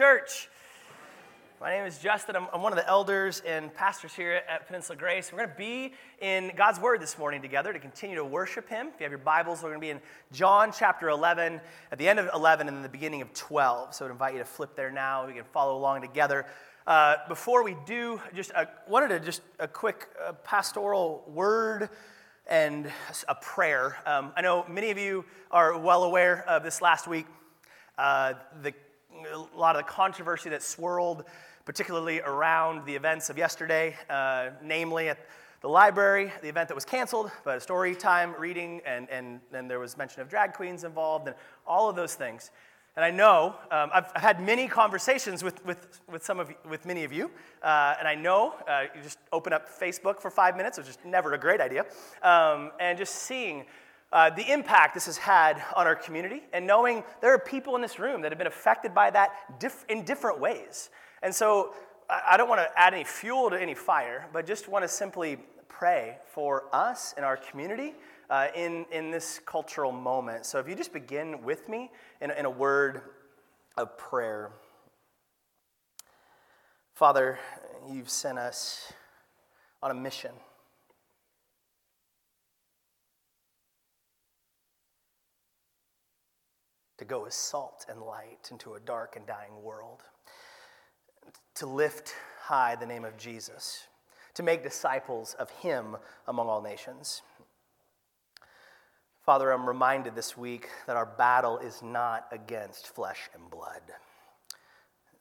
Church. My name is Justin. I'm, I'm, one of the elders and pastors here at Peninsula Grace. We're going to be in God's Word this morning together to continue to worship Him. If you have your Bibles, we're going to be in John chapter 11, at the end of 11 and the beginning of 12. So I would invite you to flip there now. We can follow along together. Uh, before we do, just I wanted to just a quick uh, pastoral word and a prayer. Um, I know many of you are well aware of this last week. Uh, the a lot of the controversy that swirled, particularly around the events of yesterday, uh, namely at the library, the event that was canceled, but a story time reading, and, and, and there was mention of drag queens involved, and all of those things. And I know, um, I've, I've, had many conversations with, with, with, some of, with many of you, uh, and I know uh, you just open up Facebook for five minutes, which is never a great idea, um, and just seeing uh, the impact this has had on our community, and knowing there are people in this room that have been affected by that diff- in different ways. And so I, I don't want to add any fuel to any fire, but just want to simply pray for us and our community uh, in, in this cultural moment. So if you just begin with me in, in a word of prayer. Father, you've sent us on a mission. To go as salt and light into a dark and dying world, to lift high the name of Jesus, to make disciples of Him among all nations. Father, I'm reminded this week that our battle is not against flesh and blood.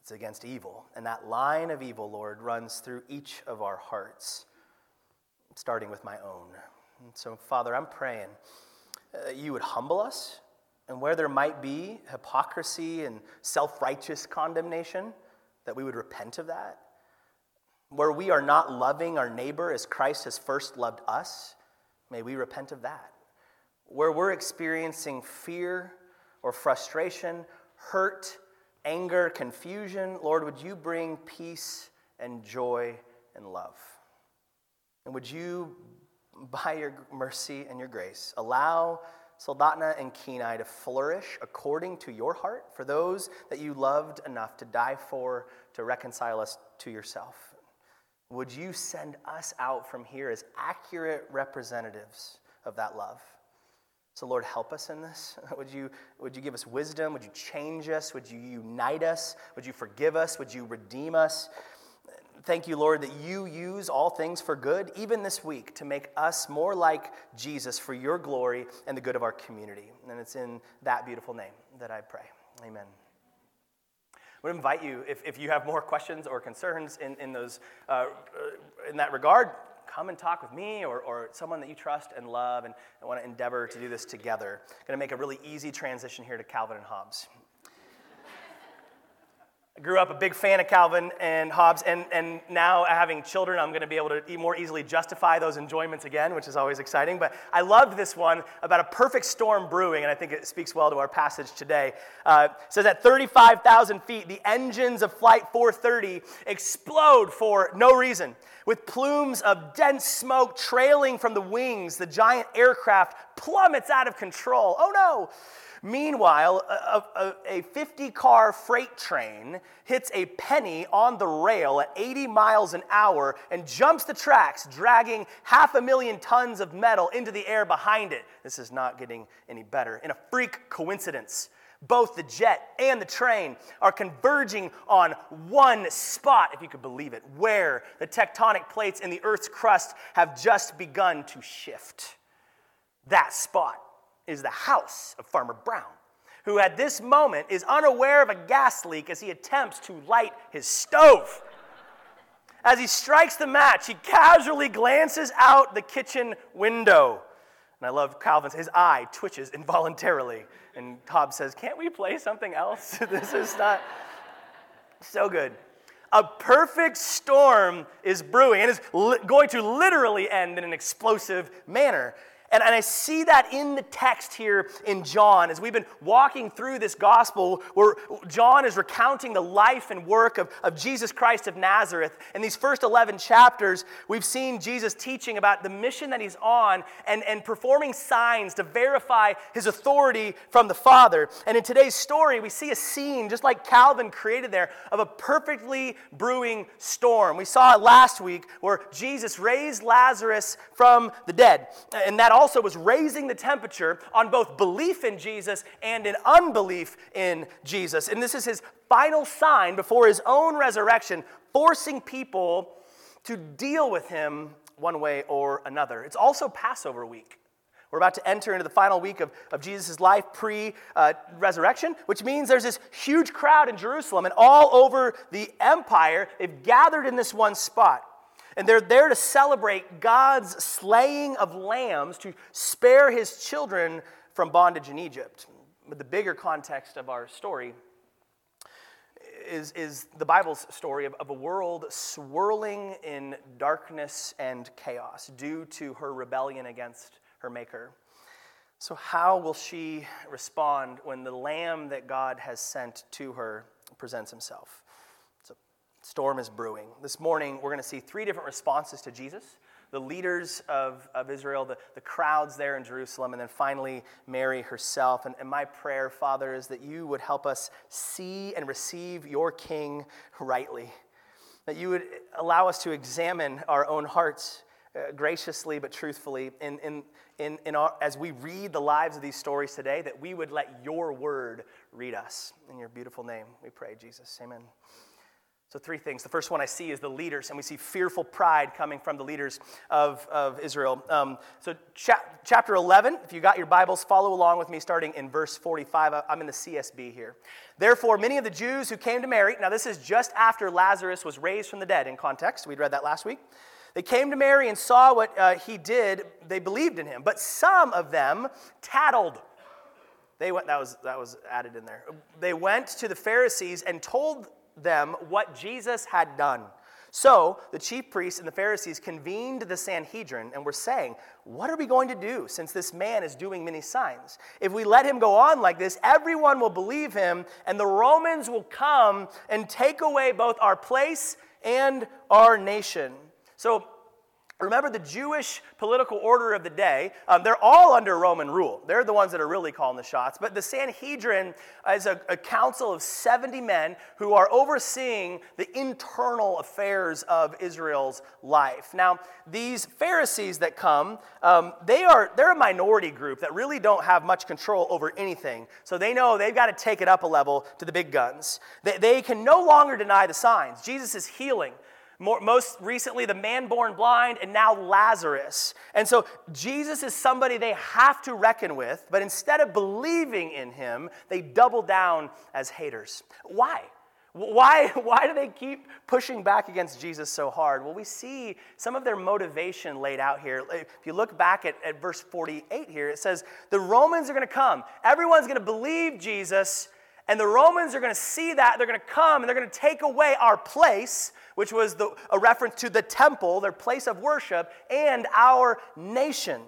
It's against evil. And that line of evil, Lord, runs through each of our hearts, starting with my own. And so, Father, I'm praying uh, you would humble us and where there might be hypocrisy and self righteous condemnation, that we would repent of that. Where we are not loving our neighbor as Christ has first loved us, may we repent of that. Where we're experiencing fear or frustration, hurt, anger, confusion, Lord, would you bring peace and joy and love? And would you, by your mercy and your grace, allow Soldotna and Kenai to flourish according to your heart for those that you loved enough to die for to reconcile us to yourself. Would you send us out from here as accurate representatives of that love? So, Lord, help us in this. Would you, would you give us wisdom? Would you change us? Would you unite us? Would you forgive us? Would you redeem us? Thank you, Lord, that you use all things for good, even this week, to make us more like Jesus for your glory and the good of our community. And it's in that beautiful name that I pray. Amen. I would invite you, if, if you have more questions or concerns in, in, those, uh, in that regard, come and talk with me or, or someone that you trust and love and, and want to endeavor to do this together. I'm going to make a really easy transition here to Calvin and Hobbes. I grew up a big fan of Calvin and Hobbes, and, and now having children, I'm going to be able to more easily justify those enjoyments again, which is always exciting. But I loved this one about a perfect storm brewing, and I think it speaks well to our passage today. Uh, says at 35,000 feet, the engines of Flight 430 explode for no reason. With plumes of dense smoke trailing from the wings, the giant aircraft plummets out of control. Oh no! Meanwhile, a, 50 car freight train hits a penny on the rail at 80 miles an hour and jumps the tracks, dragging half a million tons of metal into the air behind it. This is not getting any better. In a freak coincidence, both the jet and the train are converging on one spot, if you could believe it, where the tectonic plates in the Earth's crust have just begun to shift. That spot is the house of Farmer Brown, who at this moment is unaware of a gas leak as he attempts to light his stove. As he strikes the match, he casually glances out the kitchen window. And I love Calvin's, his eye twitches involuntarily. And Hobbes says, Can't we play something else? this is not so good. A perfect storm is brewing and is li- going to literally end in an explosive manner. And, and I see that in the text here in John as we've been walking through this gospel where John is recounting the life and work of, of Jesus Christ of Nazareth. In these first 11 chapters, we've seen Jesus teaching about the mission that he's on and, and performing signs to verify his authority from the Father. And in today's story, we see a scene, just like Calvin created there, of a perfectly brewing storm. We saw it last week where Jesus raised Lazarus from the dead. And that also was raising the temperature on both belief in Jesus and in unbelief in Jesus. And this is his final sign before his own resurrection, forcing people to deal with him one way or another. It's also Passover week. We're about to enter into the final week of, of Jesus' life pre uh, resurrection, which means there's this huge crowd in Jerusalem and all over the empire. They've gathered in this one spot. And they're there to celebrate God's slaying of lambs to spare his children from bondage in Egypt. But the bigger context of our story is, is the Bible's story of, of a world swirling in darkness and chaos due to her rebellion against her Maker. So, how will she respond when the lamb that God has sent to her presents himself? Storm is brewing. This morning, we're going to see three different responses to Jesus the leaders of, of Israel, the, the crowds there in Jerusalem, and then finally Mary herself. And, and my prayer, Father, is that you would help us see and receive your King rightly, that you would allow us to examine our own hearts. Uh, graciously but truthfully, in, in, in, in our, as we read the lives of these stories today, that we would let your word read us. In your beautiful name, we pray, Jesus. Amen. So, three things. The first one I see is the leaders, and we see fearful pride coming from the leaders of, of Israel. Um, so, cha- chapter 11, if you got your Bibles, follow along with me starting in verse 45. I'm in the CSB here. Therefore, many of the Jews who came to Mary, now this is just after Lazarus was raised from the dead in context, we'd read that last week. They came to Mary and saw what uh, he did, they believed in him. But some of them tattled. They went, that was, that was added in there. They went to the Pharisees and told them what Jesus had done. So the chief priests and the Pharisees convened the Sanhedrin and were saying, What are we going to do since this man is doing many signs? If we let him go on like this, everyone will believe him, and the Romans will come and take away both our place and our nation. So Remember the Jewish political order of the day, um, they're all under Roman rule. They're the ones that are really calling the shots. But the Sanhedrin is a, a, council of 70 men who are overseeing the internal affairs of Israel's life. Now, these Pharisees that come, um, they are, they're a minority group that really don't have much control over anything. So they know they've got to take it up a level to the big guns. They, they can no longer deny the signs. Jesus is healing. More, most recently, the man born blind, and now Lazarus. And so Jesus is somebody they have to reckon with, but instead of believing in him, they double down as haters. Why? Why, why do they keep pushing back against Jesus so hard? Well, we see some of their motivation laid out here. If you look back at, at verse 48 here, it says, The Romans are going to come. Everyone's going to believe Jesus, and the Romans are going to see that. They're going to come and they're going to take away our place, which was the, a reference to the temple, their place of worship, and our nation.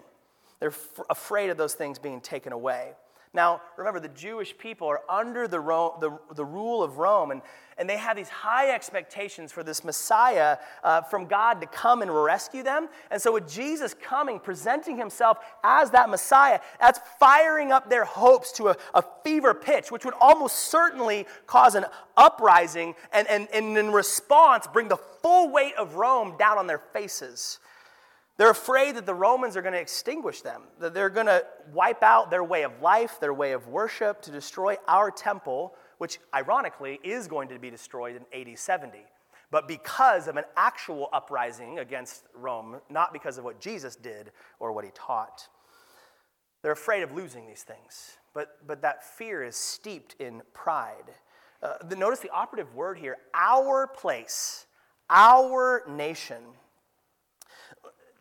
They're f- afraid of those things being taken away. Now, remember, the Jewish people are under the, Rome, the, the rule of Rome, and, and they have these high expectations for this Messiah uh, from God to come and rescue them. And so, with Jesus coming, presenting himself as that Messiah, that's firing up their hopes to a, a fever pitch, which would almost certainly cause an uprising and, and, and in response bring the full weight of Rome down on their faces. They're afraid that the Romans are going to extinguish them, that they're going to wipe out their way of life, their way of worship, to destroy our temple, which ironically is going to be destroyed in AD 70. But because of an actual uprising against Rome, not because of what Jesus did or what he taught. They're afraid of losing these things. But, but that fear is steeped in pride. Uh, the, notice the operative word here our place, our nation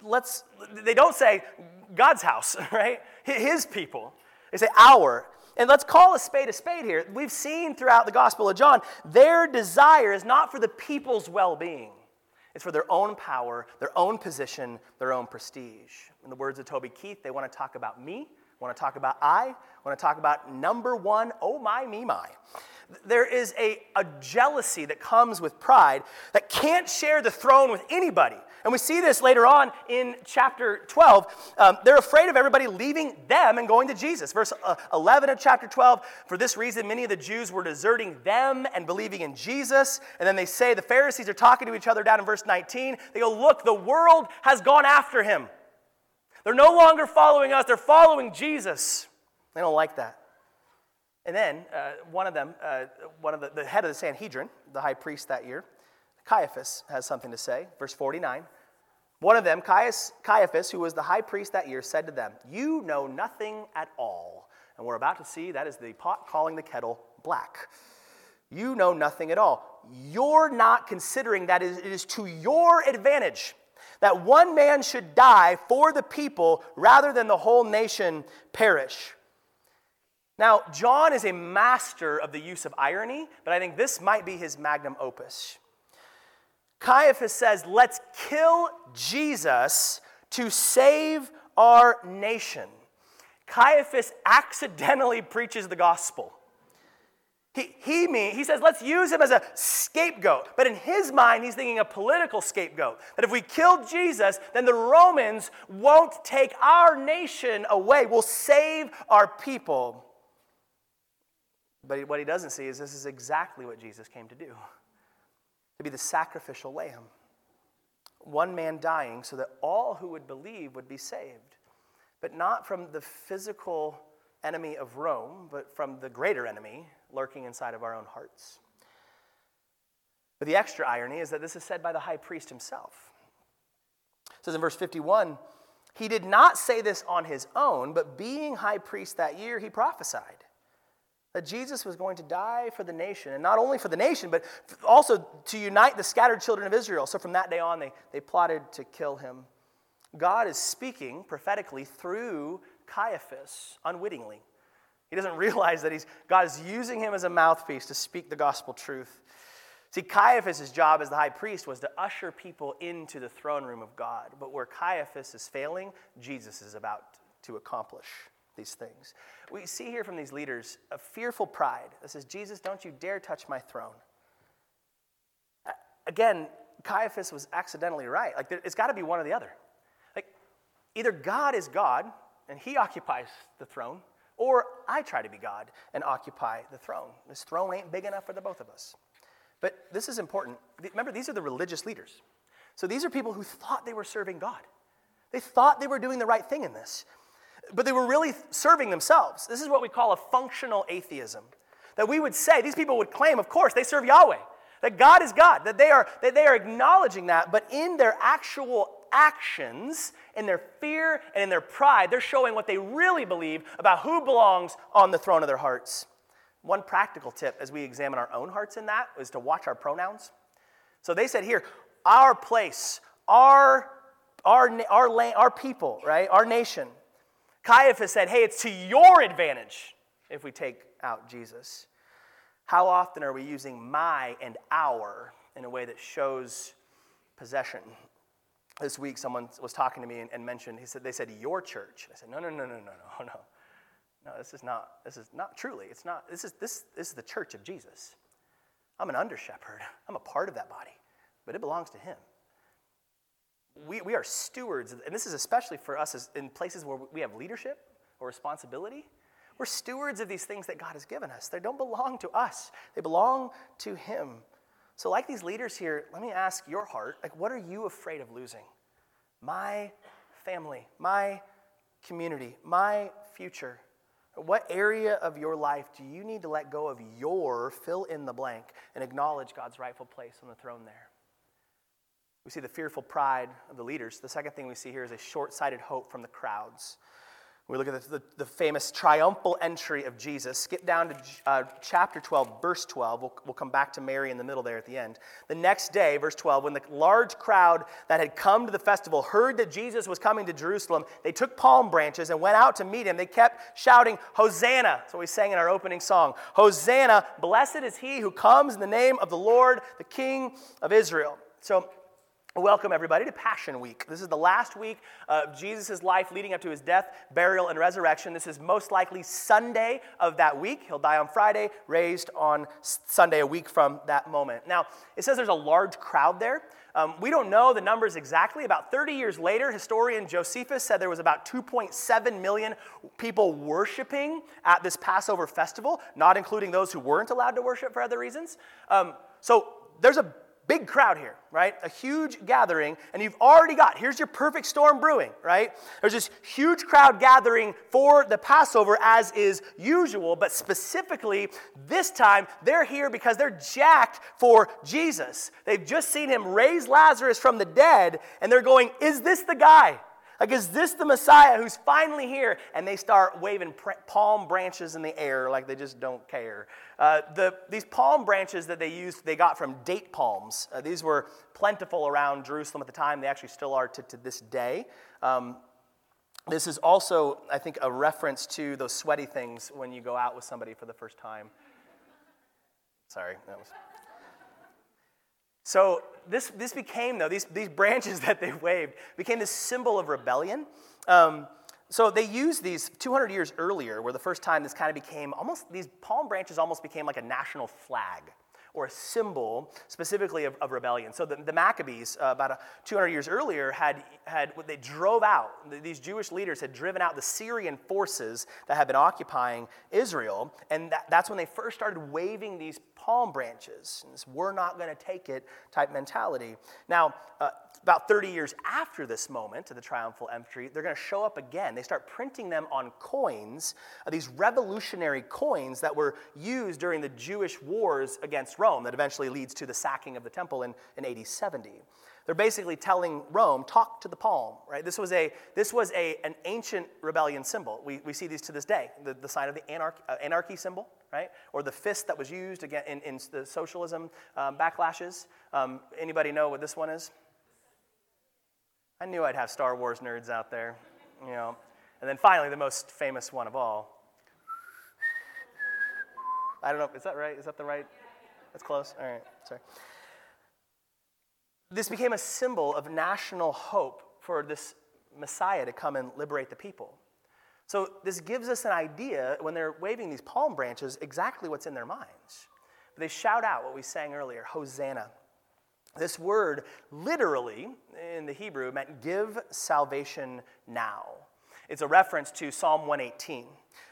let's, they don't say God's house, right? His people. They say our. And let's call a spade a spade here. We've seen throughout the Gospel of John, their desire is not for the people's well being. It's for their own power, their own position, their own prestige. In the words of Toby Keith, they want to talk about me, want to talk about I, want to talk about number one, oh my, me, my. There is a, a jealousy that comes with pride that can't share the throne with anybody. And we see this later on in chapter 12. Um, they're afraid of everybody leaving them and going to Jesus. Verse uh, 11 of chapter 12 For this reason, many of the Jews were deserting them and believing in Jesus. And then they say, the Pharisees are talking to each other down in verse 19. They go, Look, the world has gone after him. They're no longer following us, they're following Jesus. They don't like that. And then uh, one of them, uh, one of the, the head of the Sanhedrin, the high priest that year, Caiaphas has something to say. Verse 49. One of them, Caius, Caiaphas, who was the high priest that year, said to them, You know nothing at all. And we're about to see that is the pot calling the kettle black. You know nothing at all. You're not considering that it is to your advantage that one man should die for the people rather than the whole nation perish. Now, John is a master of the use of irony, but I think this might be his magnum opus. Caiaphas says, let's kill Jesus to save our nation. Caiaphas accidentally preaches the gospel. He, he, mean, he says, let's use him as a scapegoat. But in his mind, he's thinking a political scapegoat. That if we kill Jesus, then the Romans won't take our nation away, We'll save our people. But what he doesn't see is this is exactly what Jesus came to do to be the sacrificial lamb. One man dying so that all who would believe would be saved, but not from the physical enemy of Rome, but from the greater enemy lurking inside of our own hearts. But the extra irony is that this is said by the high priest himself. It says in verse 51 he did not say this on his own, but being high priest that year, he prophesied that Jesus was going to die for the nation, and not only for the nation, but also to unite the scattered children of Israel. So from that day on, they, they plotted to kill him. God is speaking prophetically through Caiaphas unwittingly. He doesn't realize that he's, God is using him as a mouthpiece to speak the gospel truth. See, Caiaphas' job as the high priest was to usher people into the throne room of God. But where Caiaphas is failing, Jesus is about to accomplish these things. We see here from these leaders a fearful pride that says, Jesus, don't you dare touch my throne. Again, Caiaphas was accidentally right. Like, it's got to be one or the other. Like, either God is God and he occupies the throne, or I try to be God and occupy the throne. This throne ain't big enough for the both of us. But this is important. Remember, these are the religious leaders. So these are people who thought they were serving God. They thought they were doing the right thing in this but they were really serving themselves. This is what we call a functional atheism. That we would say, these people would claim, of course, they serve Yahweh, that God is God, that they are, that they are acknowledging that, but in their actual actions, in their fear and in their pride, they're showing what they really believe about who belongs on the throne of their hearts. One practical tip as we examine our own hearts in that is to watch our pronouns. So they said here, our place, our, our, our, our people, right? Our nation. Caiaphas said, hey, it's to your advantage if we take out Jesus. How often are we using my and our in a way that shows possession? This week, someone was talking to me and, and mentioned, he said, they said, your church. I said, no, no, no, no, no, no, no. No, this is not, this is not truly, it's not, this is, this, this is the church of Jesus. I'm an under shepherd. I'm a part of that body, but it belongs to him we, we are stewards, and this is especially for us in places where we have leadership or responsibility. We're stewards of these things that God has given us. They don't belong to us, they belong to Him. So, like these leaders here, let me ask your heart like, what are you afraid of losing? My family, my community, my future. What area of your life do you need to let go of your fill in the blank and acknowledge God's rightful place on the throne there? We see the fearful pride of the leaders. The second thing we see here is a short sighted hope from the crowds. We look at the, the, the, famous triumphal entry of Jesus. Skip down to uh, chapter 12, verse 12. We'll, we'll come back to Mary in the middle there at the end. The next day, verse 12, when the large crowd that had come to the festival heard that Jesus was coming to Jerusalem, they took palm branches and went out to meet him. They kept shouting, Hosanna. That's what we sang in our opening song. Hosanna, blessed is he who comes in the name of the Lord, the King of Israel. So Welcome, everybody, to Passion Week. This is the last week of Jesus' life leading up to his death, burial, and resurrection. This is most likely Sunday of that week. He'll die on Friday, raised on Sunday, a week from that moment. Now, it says there's a large crowd there. Um, we don't know the numbers exactly. About 30 years later, historian Josephus said there was about 2.7 million people worshiping at this Passover festival, not including those who weren't allowed to worship for other reasons. Um, so there's a big crowd here, right? A huge gathering, and you've already got, here's your perfect storm brewing, right? There's this huge crowd gathering for the Passover as is usual, but specifically this time they're here because they're jacked for Jesus. They've just seen him raise Lazarus from the dead, and they're going, Is this the guy? Like, is this the Messiah who's finally here? And they start waving palm branches in the air like they just don't care. Uh, the, these palm branches that they used, they got from date palms. Uh, these were plentiful around Jerusalem at the time. They actually still are to, to this day. Um, this is also, I think, a reference to those sweaty things when you go out with somebody for the first time. Sorry, that was. So this, this became, though, these, these branches that they waved became this symbol of rebellion. Um, so they used these 200 years earlier, where the first time this kind of became almost, these palm branches almost became like a national flag or a symbol specifically of, of rebellion. So the, the Maccabees, uh, about a, 200 years earlier, had, had they drove out, these Jewish leaders had driven out the Syrian forces that had been occupying Israel. And that, that's when they first started waving these palm branches. This, we're not going to take it type mentality. Now, uh, about 30 years after this moment of the triumphal entry, they're going to show up again. They start printing them on coins, uh, these revolutionary coins that were used during the Jewish wars against Rome that eventually leads to the sacking of the temple in, in AD 70. They're basically telling Rome, talk to the palm, right? This was, a, this was a, an ancient rebellion symbol. We, we see these to this day, the, the sign of the anarchy, uh, anarchy symbol, right? Or the fist that was used again in, in the socialism um, backlashes. Um, anybody know what this one is? I knew I'd have Star Wars nerds out there, you know. And then finally, the most famous one of all. I don't know, is that right? Is that the right? That's close. All right, sorry. This became a symbol of national hope for this Messiah to come and liberate the people. So, this gives us an idea when they're waving these palm branches exactly what's in their minds. They shout out what we sang earlier Hosanna. This word literally in the Hebrew meant give salvation now. It's a reference to Psalm 118.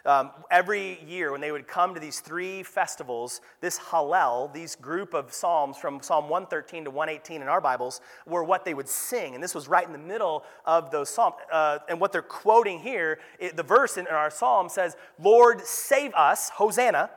Um, every year, when they would come to these three festivals, this Hallel, these group of psalms from Psalm 113 to 118 in our Bibles, were what they would sing. And this was right in the middle of those psalms. Uh, and what they're quoting here, it, the verse in, in our psalm says, Lord, save us, Hosanna.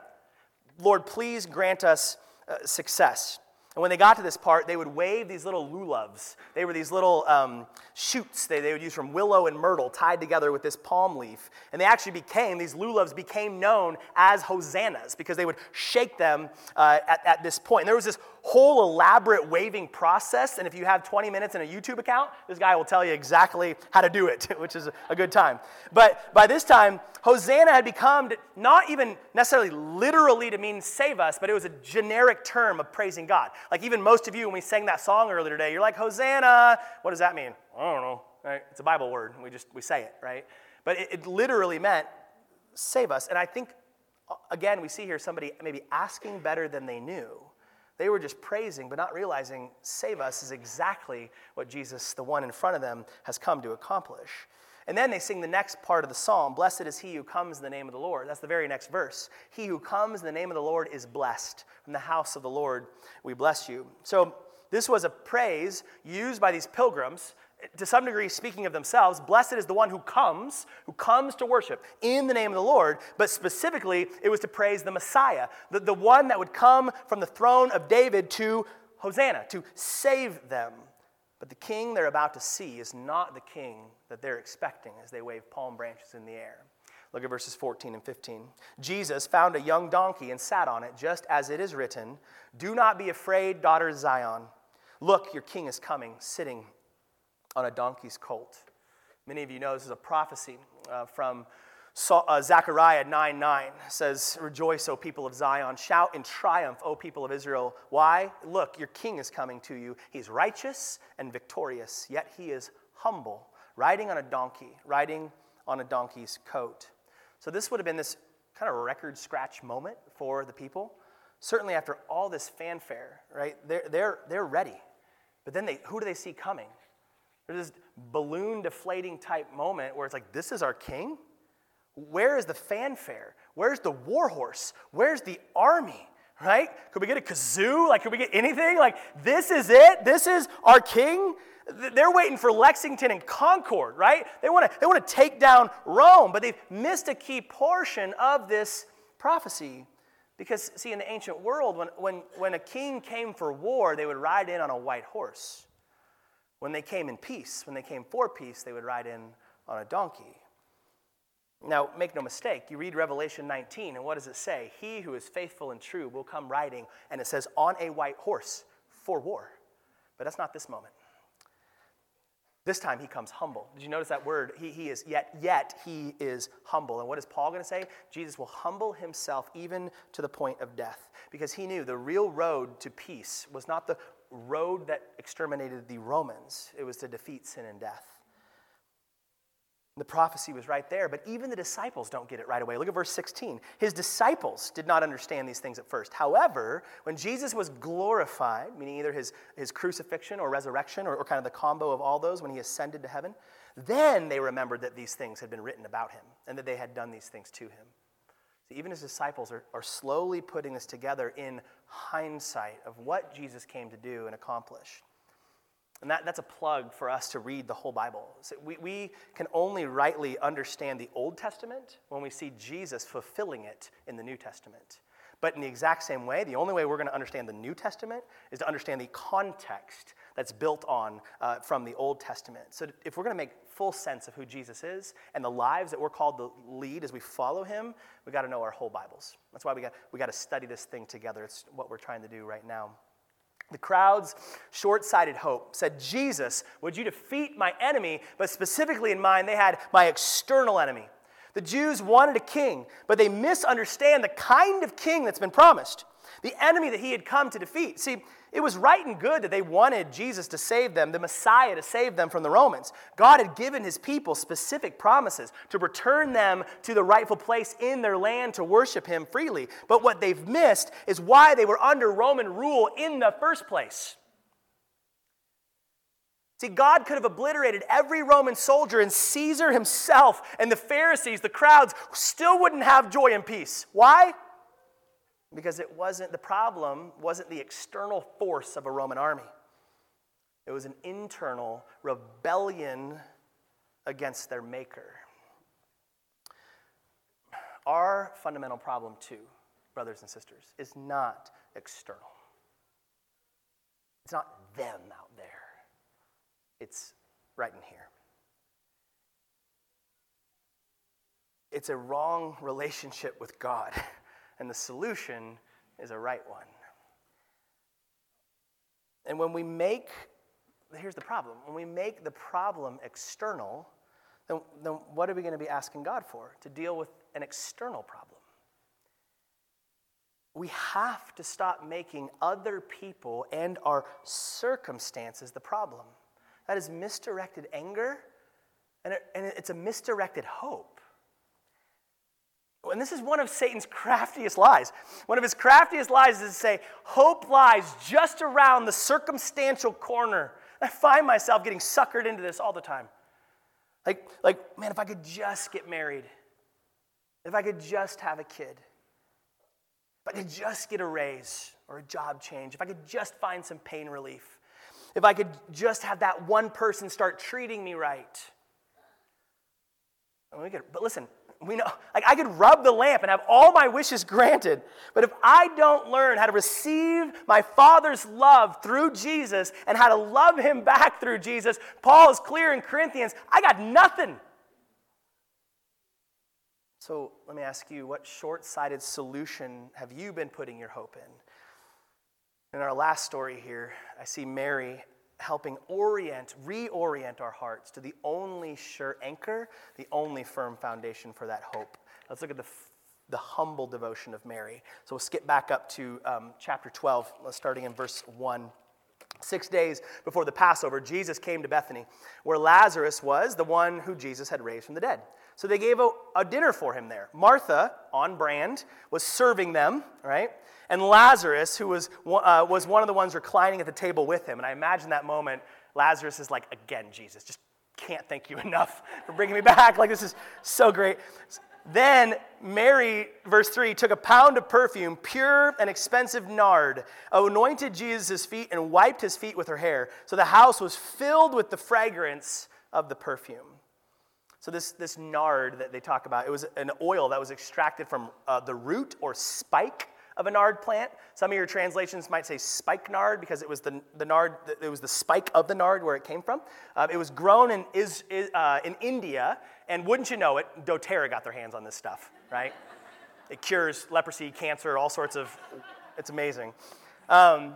Lord, please grant us uh, success. And when they got to this part, they would wave these little lulavs. They were these little um, shoots they, they would use from willow and myrtle tied together with this palm leaf. And they actually became, these lulavs became known as hosannas because they would shake them uh, at, at this point. And there was this whole elaborate waving process. And if you have 20 minutes in a YouTube account, this guy will tell you exactly how to do it, which is a good time. But by this time, Hosanna had become not even necessarily literally to mean save us, but it was a generic term of praising God. Like even most of you, when we sang that song earlier today, you're like, Hosanna. What does that mean? I don't know. Right? It's a Bible word. We just we say it, right? But it, it literally meant save us. And I think, again, we see here somebody maybe asking better than they knew they were just praising, but not realizing save us is exactly what Jesus, the one in front of them, has come to accomplish. And then they sing the next part of the psalm Blessed is he who comes in the name of the Lord. That's the very next verse. He who comes in the name of the Lord is blessed. From the house of the Lord, we bless you. So, this was a praise used by these pilgrims to some degree speaking of themselves, blessed is the one who comes, who comes to worship in the name of the Lord, but specifically it was to praise the Messiah, the, the one that would come from the throne of David to Hosanna, to save them. But the king they're about to see is not the king that they're expecting as they wave palm branches in the air. Look at verses 14 and 15. Jesus found a young donkey and sat on it, just as it is written Do not be afraid, daughter Zion. Look, your king is coming, sitting on a donkey's colt. Many of you know this is a prophecy uh, from uh, Zechariah 9 9 says, Rejoice, O people of Zion. Shout in triumph, O people of Israel. Why? Look, your king is coming to you. He's righteous and victorious, yet he is humble, riding on a donkey, riding on a donkey's coat. So, this would have been this kind of record scratch moment for the people. Certainly, after all this fanfare, right? They're, they're, they're ready. But then they, who do they see coming? There's this balloon deflating type moment where it's like, this is our king? Where is the fanfare? Where's the war horse? Where's the army? Right? Could we get a kazoo? Like, could we get anything? Like, this is it? This is our king? They're waiting for Lexington and Concord, right? They want to they want to take down Rome, but they've missed a key portion of this prophecy. Because, see, in the ancient world, when, when, when a king came for war, they would ride in on a white horse. When they came in peace, when they came for peace, they would ride in on a donkey. Now, make no mistake, you read Revelation 19, and what does it say? He who is faithful and true will come riding, and it says, on a white horse for war. But that's not this moment. This time he comes humble. Did you notice that word? He, he is yet, yet he is humble. And what is Paul going to say? Jesus will humble himself even to the point of death. Because he knew the real road to peace was not the road that exterminated the Romans, it was to defeat sin and death. The prophecy was right there, but even the disciples don't get it right away. Look at verse 16. His disciples did not understand these things at first. However, when Jesus was glorified, meaning either his, his crucifixion or resurrection, or, or kind of the combo of all those when he ascended to heaven, then they remembered that these things had been written about him and that they had done these things to him. Even his disciples are, are slowly putting this together in hindsight of what Jesus came to do and accomplish. And that, that's a plug for us to read the whole Bible. So we, we can only rightly understand the Old Testament when we see Jesus fulfilling it in the New Testament. But in the exact same way, the only way we're going to understand the New Testament is to understand the context that's built on uh, from the Old Testament. So if we're going to make full sense of who Jesus is and the lives that we're called to lead as we follow him, we got to know our whole Bibles. That's why we got, we got to study this thing together. It's what we're trying to do right now. The crowd's short sighted hope said, Jesus, would you defeat my enemy? But specifically in mind, they had my external enemy. The Jews wanted a king, but they misunderstand the kind of king that's been promised, the enemy that he had come to defeat. See, it was right and good that they wanted Jesus to save them, the Messiah to save them from the Romans. God had given his people specific promises to return them to the rightful place in their land to worship him freely. But what they've missed is why they were under Roman rule in the first place. See, God could have obliterated every Roman soldier, and Caesar himself and the Pharisees, the crowds, still wouldn't have joy and peace. Why? Because it wasn't, the problem wasn't the external force of a Roman army, it was an internal rebellion against their maker. Our fundamental problem, too, brothers and sisters, is not external. It's not them out there, it's right in here. It's a wrong relationship with God. and the solution is a right one. And when we make, here's the problem when we make the problem external, then, then what are we going to be asking God for? To deal with an external problem. We have to stop making other people and our circumstances the problem. That is misdirected anger, and, it, and it's a misdirected hope. And this is one of Satan's craftiest lies. One of his craftiest lies is to say, hope lies just around the circumstantial corner. I find myself getting suckered into this all the time. Like, like, man, if I could just get married, if I could just have a kid, if I could just get a raise or a job change, if I could just find some pain relief, if I could just have that one person start treating me right. Could, But listen, we know, like I could rub the lamp and have all my wishes granted. But if I don't learn how to receive my Father's love through Jesus and how to love Him back through Jesus, Paul is clear in Corinthians I got nothing. So let me ask you, what short sighted solution have you been putting your hope in? In our last story here, I see Mary helping orient, reorient our hearts to the only sure anchor, the only firm foundation for that hope. Let's look at the, the humble devotion of Mary. So we'll skip back up to um, chapter 12, starting in verse 1. Six days before the Passover, Jesus came to Bethany, where Lazarus was, the one who Jesus had raised from the dead. So they gave a, a, dinner for him there. Martha, on brand, was serving them, right? And Lazarus, who was, uh, was one of the ones reclining at the table with him. And I imagine that moment, Lazarus is like, again, Jesus, just can't thank you enough for bringing me back. Like, this is so great. Then Mary, verse 3, took a pound of perfume, pure and expensive nard, anointed Jesus' feet, and wiped his feet with her hair. So the house was filled with the fragrance of the perfume. So, this, this nard that they talk about, it was an oil that was extracted from uh, the root or spike of a nard plant. Some of your translations might say spike nard because it was the, the nard, it was the spike of the nard where it came from. Uh, it was grown in, is, uh, in India, and wouldn't you know it, doTERRA got their hands on this stuff, right? it cures leprosy, cancer, all sorts of, it's amazing. Um,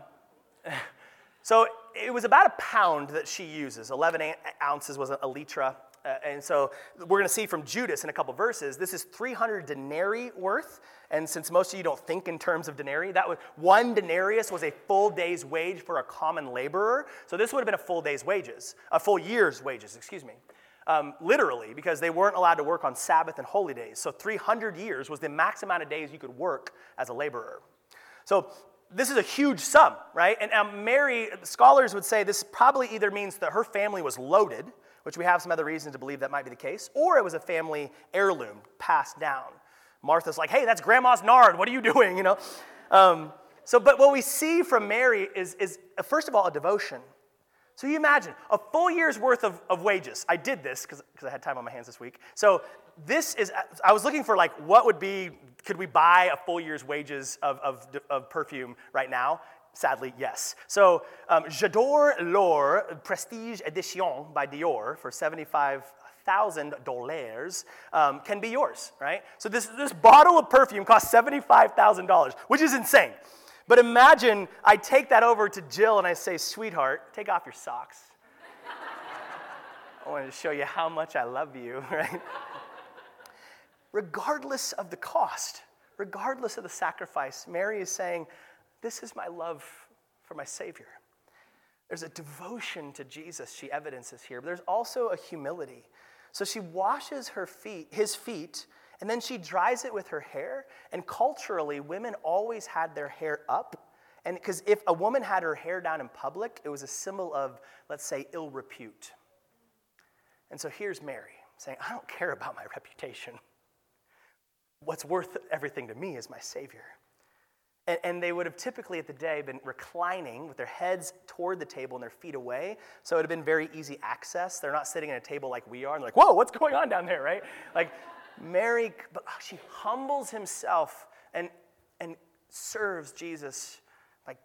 so it was about a pound that she uses. 11 ounces was a litra. Uh, and so we're going to see from Judas in a couple verses, this is 300 denarii worth. And since most of you don't think in terms of denarii, that was one denarius was a full day's wage for a common laborer. So this would have been a full day's wages, a full year's wages, excuse me. Um, literally, because they weren't allowed to work on Sabbath and holy days. So 300 years was the max amount of days you could work as a laborer. So this is a huge sum, right? And um, Mary, scholars would say this probably either means that her family was loaded, which we have some other reason to believe that might be the case, or it was a family heirloom passed down. Martha's like, hey, that's grandma's nard. What are you doing? You know? Um, so, but what we see from Mary is, is uh, first of all, a devotion. So you imagine a full year's worth of, of wages. I did this because I had time on my hands this week. So this is, I was looking for like what would be, could we buy a full year's wages of, of, of perfume right now? Sadly, yes. So, um, J'adore l'or Prestige Edition by Dior for 75,000 dollars um, can be yours, right? So, this, this bottle of perfume costs $75,000, which is insane. But imagine I take that over to Jill and I say, sweetheart, take off your socks. I wanted to show you how much I love you, right? regardless of the cost, regardless of the sacrifice, Mary is saying, this is my love for my Savior. There's a devotion to Jesus she evidences here, but there's also a humility. So she washes her feet, his feet, and then she dries it with her hair. And culturally, women always had their hair up. And because if a woman had her hair down in public, it was a symbol of, let's say, ill repute. And so here's Mary saying, I don't care about my reputation. What's worth everything to me is my Savior. And, and, they would have typically at the day been reclining with their heads toward the table and their feet away. So it would have been very easy access. They're not sitting at a table like we are and like, whoa, what's going on down there, right? Like Mary, but she humbles himself and, and serves Jesus by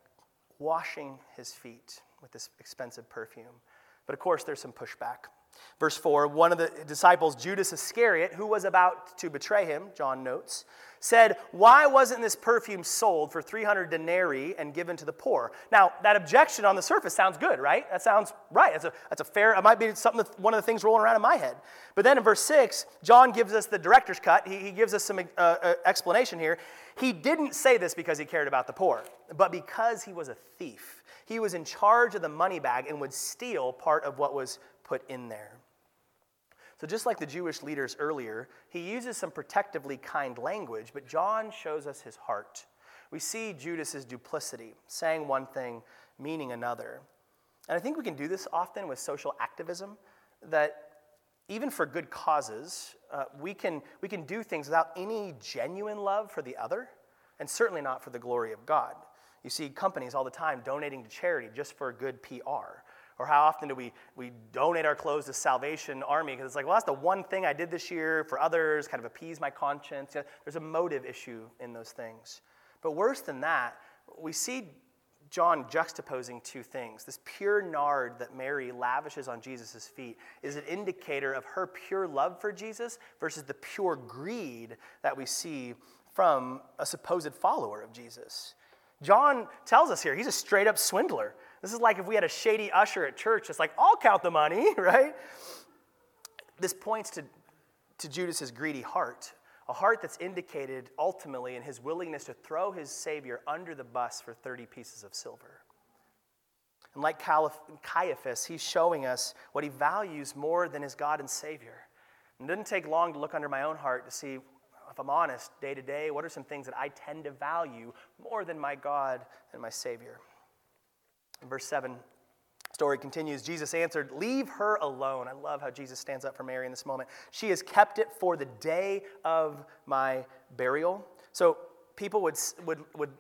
washing his feet with this expensive perfume. But of course, there's some pushback. Verse 4 one of the disciples, Judas Iscariot, who was about to betray him, John notes, said, Why wasn't this perfume sold for 300 denarii and given to the poor? Now, that objection on the surface sounds good, right? That sounds right. That's a, that's a fair, it might be something, one of the things rolling around in my head. But then in verse 6, John gives us the director's cut. He, he gives us some uh, uh, explanation here. He didn't say this because he cared about the poor, but because he was a thief. He was in charge of the money bag and would steal part of what was put in there. So, just like the Jewish leaders earlier, he uses some protectively kind language, but John shows us his heart. We see Judas's duplicity, saying one thing, meaning another. And I think we can do this often with social activism, that even for good causes, uh, we, can, we can do things without any genuine love for the other, and certainly not for the glory of God. You see companies all the time donating to charity just for good PR. Or how often do we, we donate our clothes to Salvation Army? Because it's like, well, that's the one thing I did this year for others, kind of appease my conscience. There's a motive issue in those things. But worse than that, we see John juxtaposing two things. This pure nard that Mary lavishes on Jesus' feet is an indicator of her pure love for Jesus versus the pure greed that we see from a supposed follower of Jesus. John tells us here he's a straight up swindler. This is like if we had a shady usher at church, it's like, I'll count the money, right? This points to, to Judas's greedy heart, a heart that's indicated ultimately in his willingness to throw his Savior under the bus for 30 pieces of silver. And like Caiaphas, he's showing us what he values more than his God and Savior. And it didn't take long to look under my own heart to see, if I'm honest, day to day, what are some things that I tend to value more than my God and my Savior? Verse 7, story continues Jesus answered, Leave her alone. I love how Jesus stands up for Mary in this moment. She has kept it for the day of my burial. So people would, would, would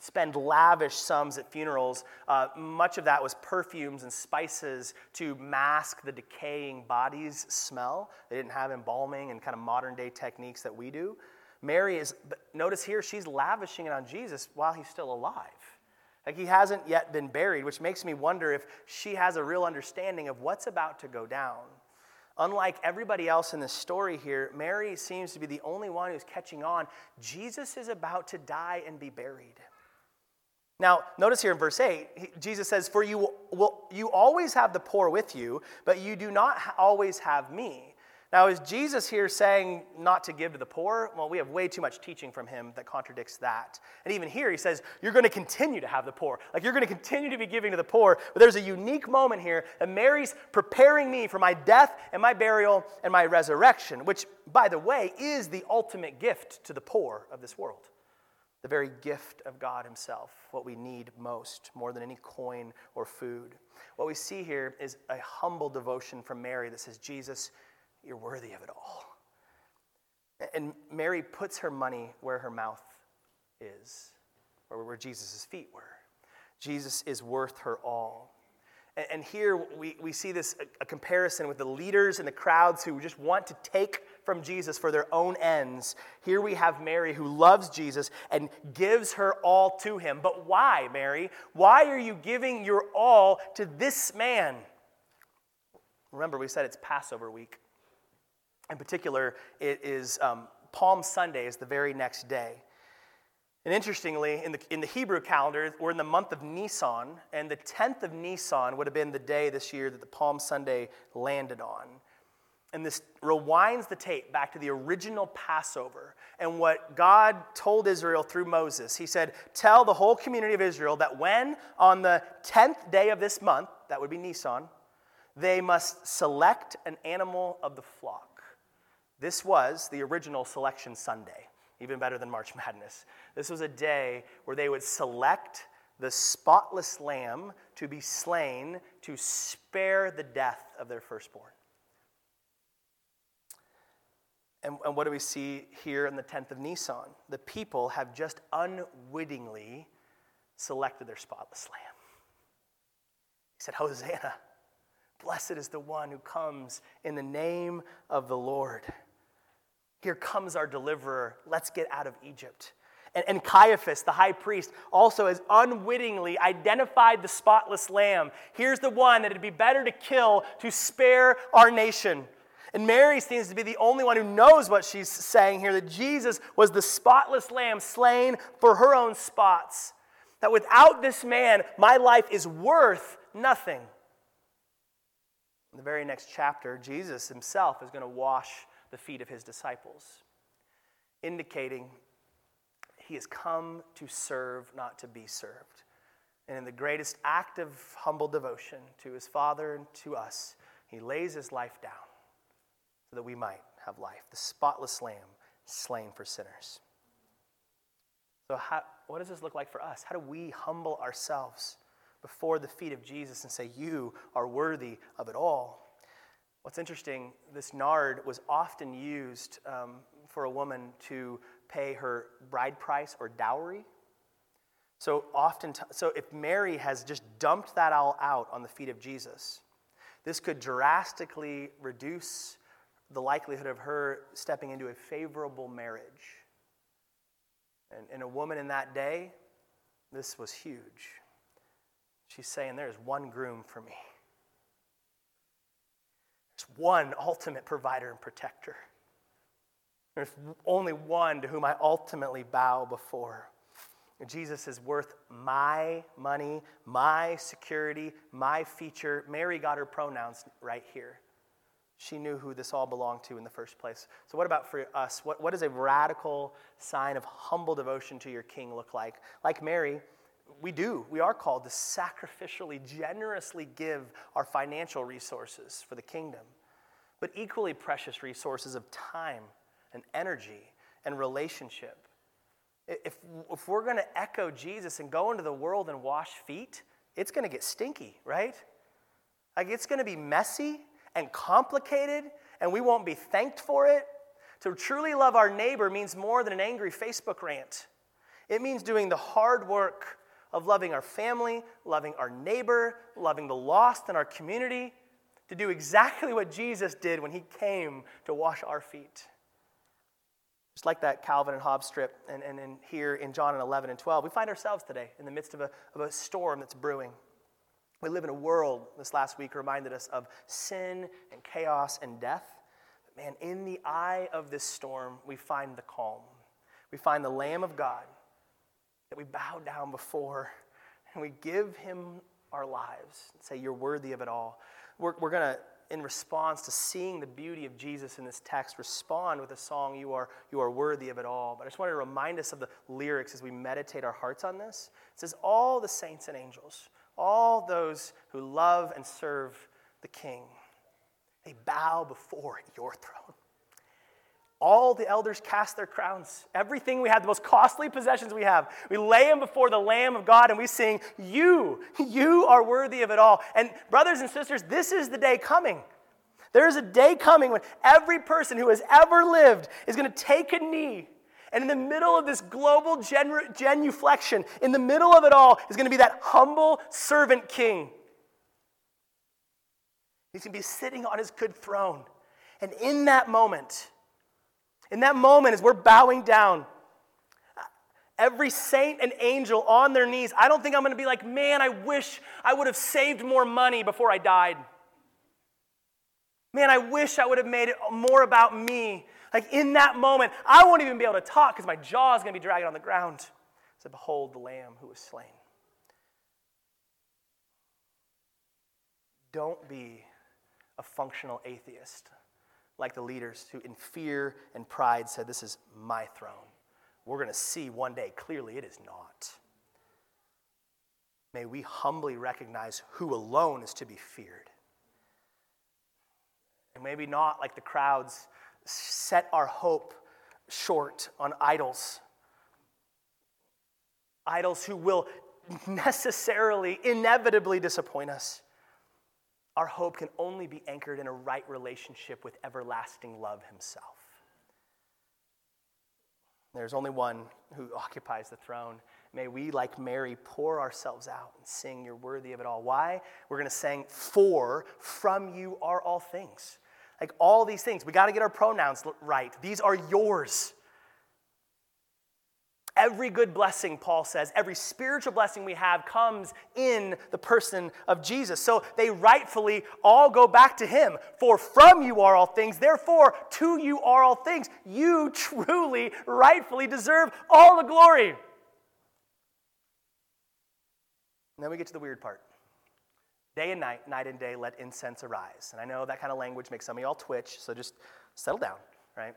spend lavish sums at funerals. Uh, much of that was perfumes and spices to mask the decaying body's smell. They didn't have embalming and kind of modern day techniques that we do. Mary is, but notice here, she's lavishing it on Jesus while he's still alive. Like he hasn't yet been buried, which makes me wonder if she has a real understanding of what's about to go down. Unlike everybody else in this story here, Mary seems to be the only one who's catching on. Jesus is about to die and be buried. Now, notice here in verse 8, Jesus says, For you will you always have the poor with you, but you do not always have me. Now, is Jesus here saying not to give to the poor? Well, we have way too much teaching from him that contradicts that. And even here, he says, You're going to continue to have the poor. Like, you're going to continue to be giving to the poor. But there's a unique moment here that Mary's preparing me for my death and my burial and my resurrection, which, by the way, is the ultimate gift to the poor of this world. The very gift of God Himself, what we need most, more than any coin or food. What we see here is a humble devotion from Mary that says, Jesus, you're worthy of it all. And Mary puts her money where her mouth is, or where Jesus' feet were. Jesus is worth her all. And here we, we see this a, comparison with the leaders and the crowds who just want to take from Jesus for their own ends. Here we have Mary who loves Jesus and gives her all to him. But why, Mary? Why are you giving your all to this man? Remember, we said it's Passover week. In particular, it is um, Palm Sunday is the very next day. And interestingly, in the, in the Hebrew calendar, we're in the month of Nisan, and the 10th of Nisan would have been the day this year that the Palm Sunday landed on. And this rewinds the tape back to the original Passover and what God told Israel through Moses. He said, Tell the whole community of Israel that when on the 10th day of this month, that would be Nisan, they must select an animal of the flock. This was the original selection Sunday, even better than March Madness. This was a day where they would select the spotless lamb to be slain to spare the death of their firstborn. And, and what do we see here in the 10th of Nisan? The people have just unwittingly selected their spotless lamb. He said, Hosanna, blessed is the one who comes in the name of the Lord. Here comes our deliverer. Let's get out of Egypt. And, and, Caiaphas, the high priest, also has unwittingly identified the spotless lamb. Here's the one that it'd be better to kill to spare our nation. And Mary seems to be the only one who knows what she's saying here that Jesus was the spotless lamb slain for her own spots. That without this man, my life is worth nothing. In the very next chapter, Jesus himself is going to wash the feet of his disciples, indicating he has come to serve, not to be served. And in the greatest act of humble devotion to his Father and to us, he lays his life down so that we might have life. The spotless lamb slain for sinners. So, how, what does this look like for us? How do we humble ourselves before the feet of Jesus and say, You are worthy of it all? What's interesting, this nard was often used um, for a woman to pay her bride price or dowry. So often, so if Mary has just dumped that all out on the feet of Jesus, this could drastically reduce the likelihood of her stepping into a favorable marriage. And, and a woman in that day, this was huge. She's saying, There's one groom for me. One ultimate provider and protector. There's only one to whom I ultimately bow before. Jesus is worth my money, my security, my feature. Mary got her pronouns right here. She knew who this all belonged to in the first place. So, what about for us? What, what does a radical sign of humble devotion to your king look like? Like Mary, we do. We are called to sacrificially, generously give our financial resources for the kingdom, but equally precious resources of time and energy and relationship if, if we're going to echo Jesus and go into the world and wash feet, it's going to get stinky, right? Like it's going to be messy and complicated, and we won't be thanked for it. To truly love our neighbor means more than an angry Facebook rant. It means doing the hard work of loving our family, loving our neighbor, loving the lost in our community, to do exactly what Jesus did when he came to wash our feet. Just like that Calvin and Hobbes strip, and, and, and here in John 11 and 12, we find ourselves today in the midst of a, of a storm that's brewing. We live in a world, this last week reminded us of sin and chaos and death. But man, in the eye of this storm, we find the calm. We find the Lamb of God that we bow down before and we give him our lives and say, You're worthy of it all. We're, we're going to in response to seeing the beauty of Jesus in this text, respond with a song, You Are, you are Worthy of It All. But I just wanted to remind us of the lyrics as we meditate our hearts on this. It says, All the saints and angels, all those who love and serve the King, they bow before your throne. All the elders cast their crowns. Everything we have, the most costly possessions we have, we lay them before the Lamb of God and we sing, You, you are worthy of it all. And, brothers and sisters, this is the day coming. There is a day coming when every person who has ever lived is going to take a knee. And in the middle of this global genu- genuflection, in the middle of it all, is going to be that humble servant king. He's going to be sitting on his good throne. And in that moment, in that moment, as we're bowing down, every saint and angel on their knees, I don't think I'm going to be like, man, I wish I would have saved more money before I died. Man, I wish I would have made it more about me. Like in that moment, I won't even be able to talk because my jaw is going to be dragging on the ground. So, behold the Lamb who was slain. Don't be a functional atheist like the leaders who, in fear and pride, said, This is my throne. We're going to see one day clearly it is not. May we humbly recognize who alone is to be feared. And maybe not like the crowds set our hope short on idols. Idols who will necessarily, inevitably disappoint us our hope can only be anchored in a right relationship with everlasting love himself. There's only one who occupies the throne. May we, like Mary, pour ourselves out and sing, You're worthy of it all. Why? We're going to sing, For from you are all things. Like all these things, we got to get our pronouns right. These are yours. Every good blessing, Paul says, every spiritual blessing we have comes in the person of Jesus. So they rightfully all go back to him. For from you are all things, therefore to you are all things. You truly, rightfully deserve all the glory. And then we get to the weird part. Day and night, night and day, let incense arise. And I know that kind of language makes some of y'all twitch, so just settle down, right?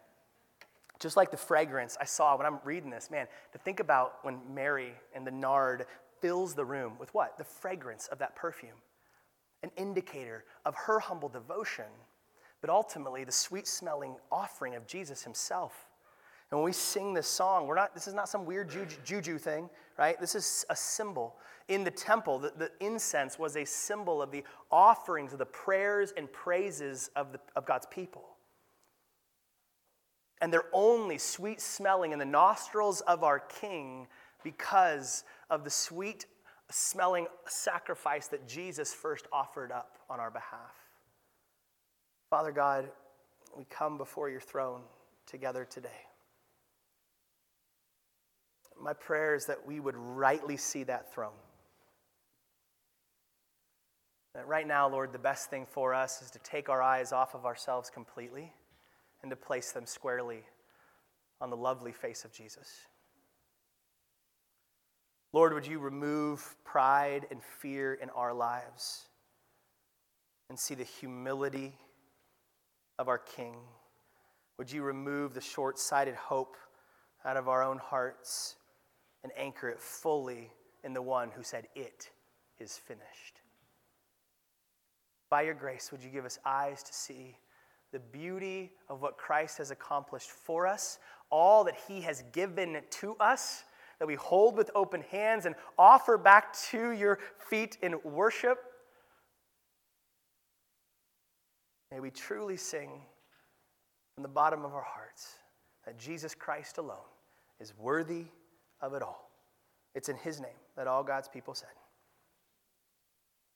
Just like the fragrance I saw when I'm reading this, man, to think about when Mary and the nard fills the room with what? The fragrance of that perfume. An indicator of her humble devotion, but ultimately the sweet smelling offering of Jesus himself. And when we sing this song, we're not, this is not some weird juju, juju thing, right? This is a symbol. In the temple, the, the, incense was a symbol of the offerings, of the prayers and praises of, the, of God's people and they're only sweet smelling in the nostrils of our King because of the sweet smelling sacrifice that Jesus first offered up on our behalf. Father God, we come before your throne together today. My prayer is that we would rightly see that throne. That right now, Lord, the best thing for us is to take our eyes off of ourselves completely and to place them squarely on the lovely face of Jesus. Lord, would you remove pride and fear in our lives and see the humility of our King? Would you remove the short sighted hope out of our own hearts and anchor it fully in the one who said, It is finished? By your grace, would you give us eyes to see the beauty of what Christ has accomplished for us, all that he has given to us, that we hold with open hands and offer back to your feet in worship? May we truly sing from the bottom of our hearts that Jesus Christ alone is worthy of it all. It's in his name that all God's people said.